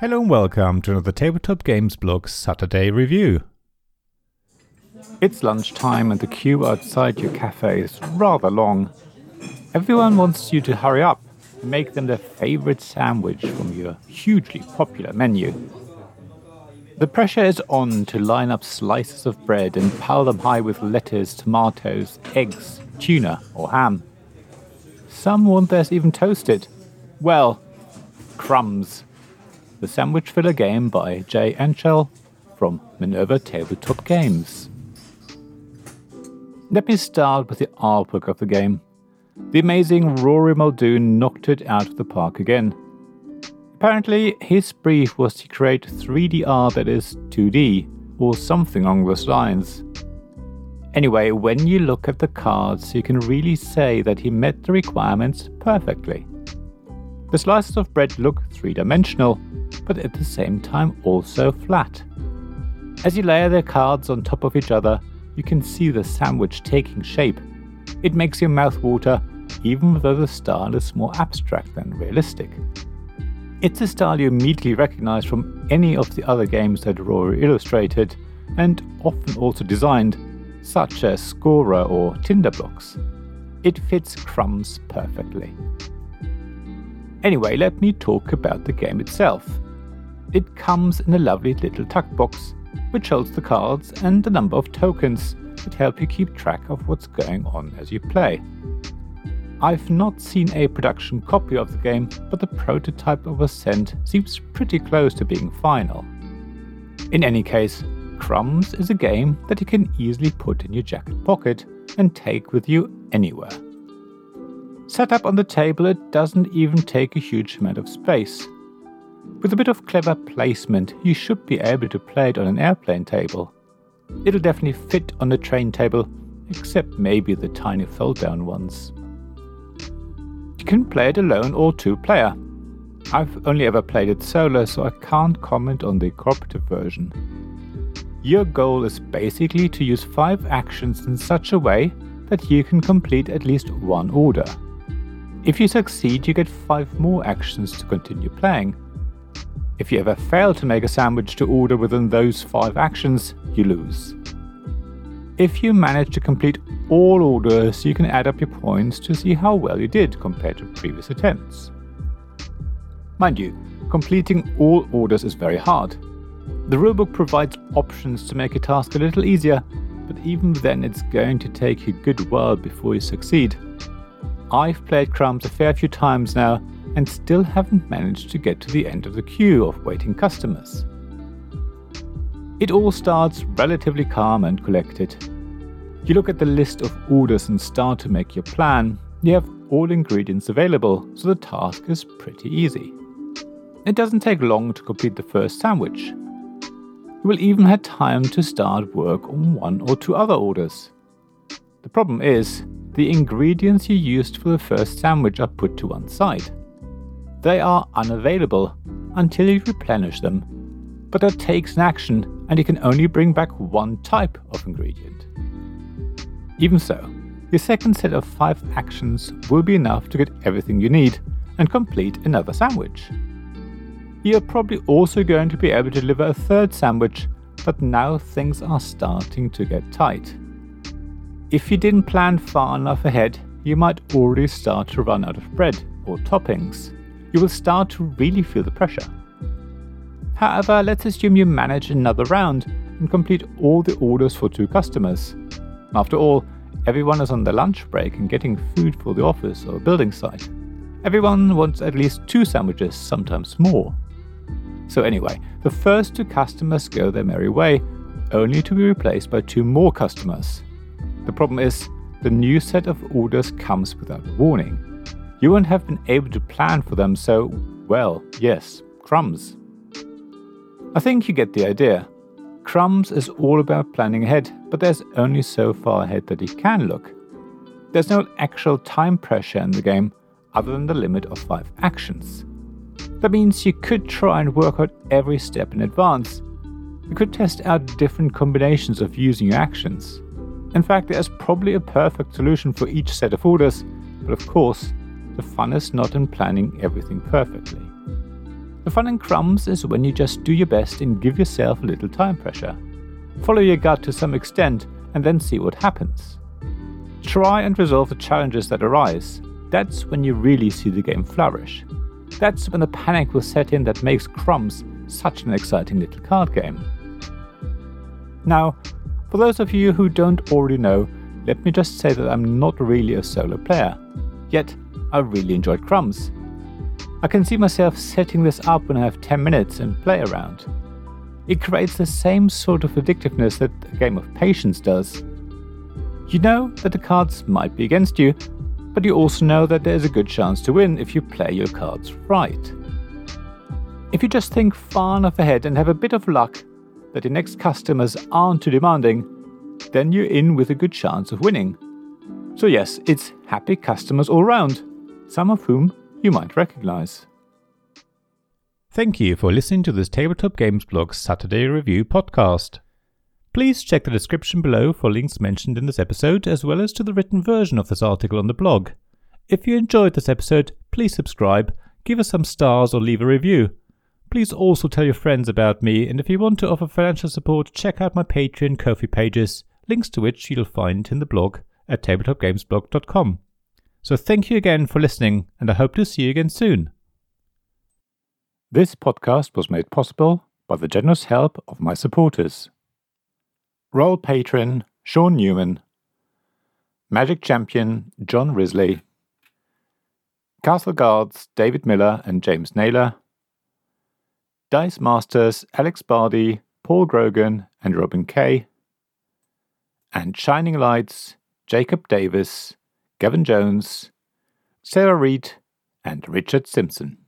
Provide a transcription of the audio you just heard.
Hello and welcome to another Tabletop Games Blog Saturday review. It's lunchtime and the queue outside your cafe is rather long. Everyone wants you to hurry up and make them their favorite sandwich from your hugely popular menu. The pressure is on to line up slices of bread and pile them high with lettuce, tomatoes, eggs, tuna, or ham. Some want theirs even toasted. Well, crumbs. The Sandwich Filler Game by Jay Antscherl from Minerva Tabletop Games. Let me start with the artwork of the game. The amazing Rory Muldoon knocked it out of the park again. Apparently, his brief was to create 3D art that is 2D, or something along those lines. Anyway, when you look at the cards, you can really say that he met the requirements perfectly. The slices of bread look three dimensional, but at the same time also flat. As you layer the cards on top of each other, you can see the sandwich taking shape. It makes your mouth water, even though the style is more abstract than realistic. It's a style you immediately recognize from any of the other games that Rory illustrated, and often also designed, such as Skora or Tinderblox. It fits Crumbs perfectly. Anyway, let me talk about the game itself. It comes in a lovely little tuck box, which holds the cards and a number of tokens that help you keep track of what's going on as you play. I've not seen a production copy of the game, but the prototype that was sent seems pretty close to being final. In any case, Crumbs is a game that you can easily put in your jacket pocket and take with you anywhere. Set up on the table, it doesn't even take a huge amount of space, with a bit of clever placement, you should be able to play it on an airplane table. It'll definitely fit on a train table, except maybe the tiny fold down ones. You can play it alone or two player. I've only ever played it solo, so I can't comment on the cooperative version. Your goal is basically to use 5 actions in such a way that you can complete at least one order. If you succeed, you get 5 more actions to continue playing. If you ever fail to make a sandwich to order within those five actions, you lose. If you manage to complete all orders, you can add up your points to see how well you did compared to previous attempts. Mind you, completing all orders is very hard. The rulebook provides options to make a task a little easier, but even then it's going to take you a good while before you succeed. I've played Crumbs a fair few times now, and still haven't managed to get to the end of the queue of waiting customers. It all starts relatively calm and collected. You look at the list of orders and start to make your plan. You have all ingredients available, so the task is pretty easy. It doesn't take long to complete the first sandwich. You will even have time to start work on one or two other orders. The problem is, the ingredients you used for the first sandwich are put to one side. They are unavailable until you replenish them, but that takes an action and you can only bring back one type of ingredient. Even so, your second set of 5 actions will be enough to get everything you need and complete another sandwich. You're probably also going to be able to deliver a third sandwich, but now things are starting to get tight. If you didn't plan far enough ahead, you might already start to run out of bread or toppings you will start to really feel the pressure. However, let's assume you manage another round and complete all the orders for two customers. After all, everyone is on their lunch break and getting food for the office or building site. Everyone wants at least two sandwiches, sometimes more. So, anyway, the first two customers go their merry way, only to be replaced by two more customers. The problem is, the new set of orders comes without warning you won't have been able to plan for them, so, well, yes, crumbs. I think you get the idea. Crumbs is all about planning ahead, but there's only so far ahead that you can look. There's no actual time pressure in the game, other than the limit of 5 actions. That means you could try and work out every step in advance. You could test out different combinations of using your actions. In fact, there's probably a perfect solution for each set of orders, but of course, the fun is not in planning everything perfectly. The fun in crumbs is when you just do your best and give yourself a little time pressure. Follow your gut to some extent and then see what happens. Try and resolve the challenges that arise. That's when you really see the game flourish. That's when the panic will set in that makes Crumbs such an exciting little card game. Now, for those of you who don't already know, let me just say that I'm not really a solo player. Yet, I really enjoyed Crumbs. I can see myself setting this up when I have 10 minutes and play around. It creates the same sort of addictiveness that a game of patience does. You know that the cards might be against you, but you also know that there's a good chance to win if you play your cards right. If you just think far enough ahead and have a bit of luck that your next customers aren't too demanding, then you're in with a good chance of winning. So, yes, it's happy customers all round, some of whom you might recognize. Thank you for listening to this Tabletop Games Blog Saturday Review podcast. Please check the description below for links mentioned in this episode, as well as to the written version of this article on the blog. If you enjoyed this episode, please subscribe, give us some stars, or leave a review. Please also tell your friends about me, and if you want to offer financial support, check out my Patreon Ko-fi pages, links to which you'll find in the blog at tabletopgamesblog.com. So thank you again for listening, and I hope to see you again soon. This podcast was made possible by the generous help of my supporters. Royal Patron Sean Newman, Magic Champion John Risley, Castle Guards David Miller and James Naylor, Dice Masters Alex Bardi, Paul Grogan, and Robin Kay, and Shining Lights Jacob Davis, Gavin Jones, Sarah Reed, and Richard Simpson.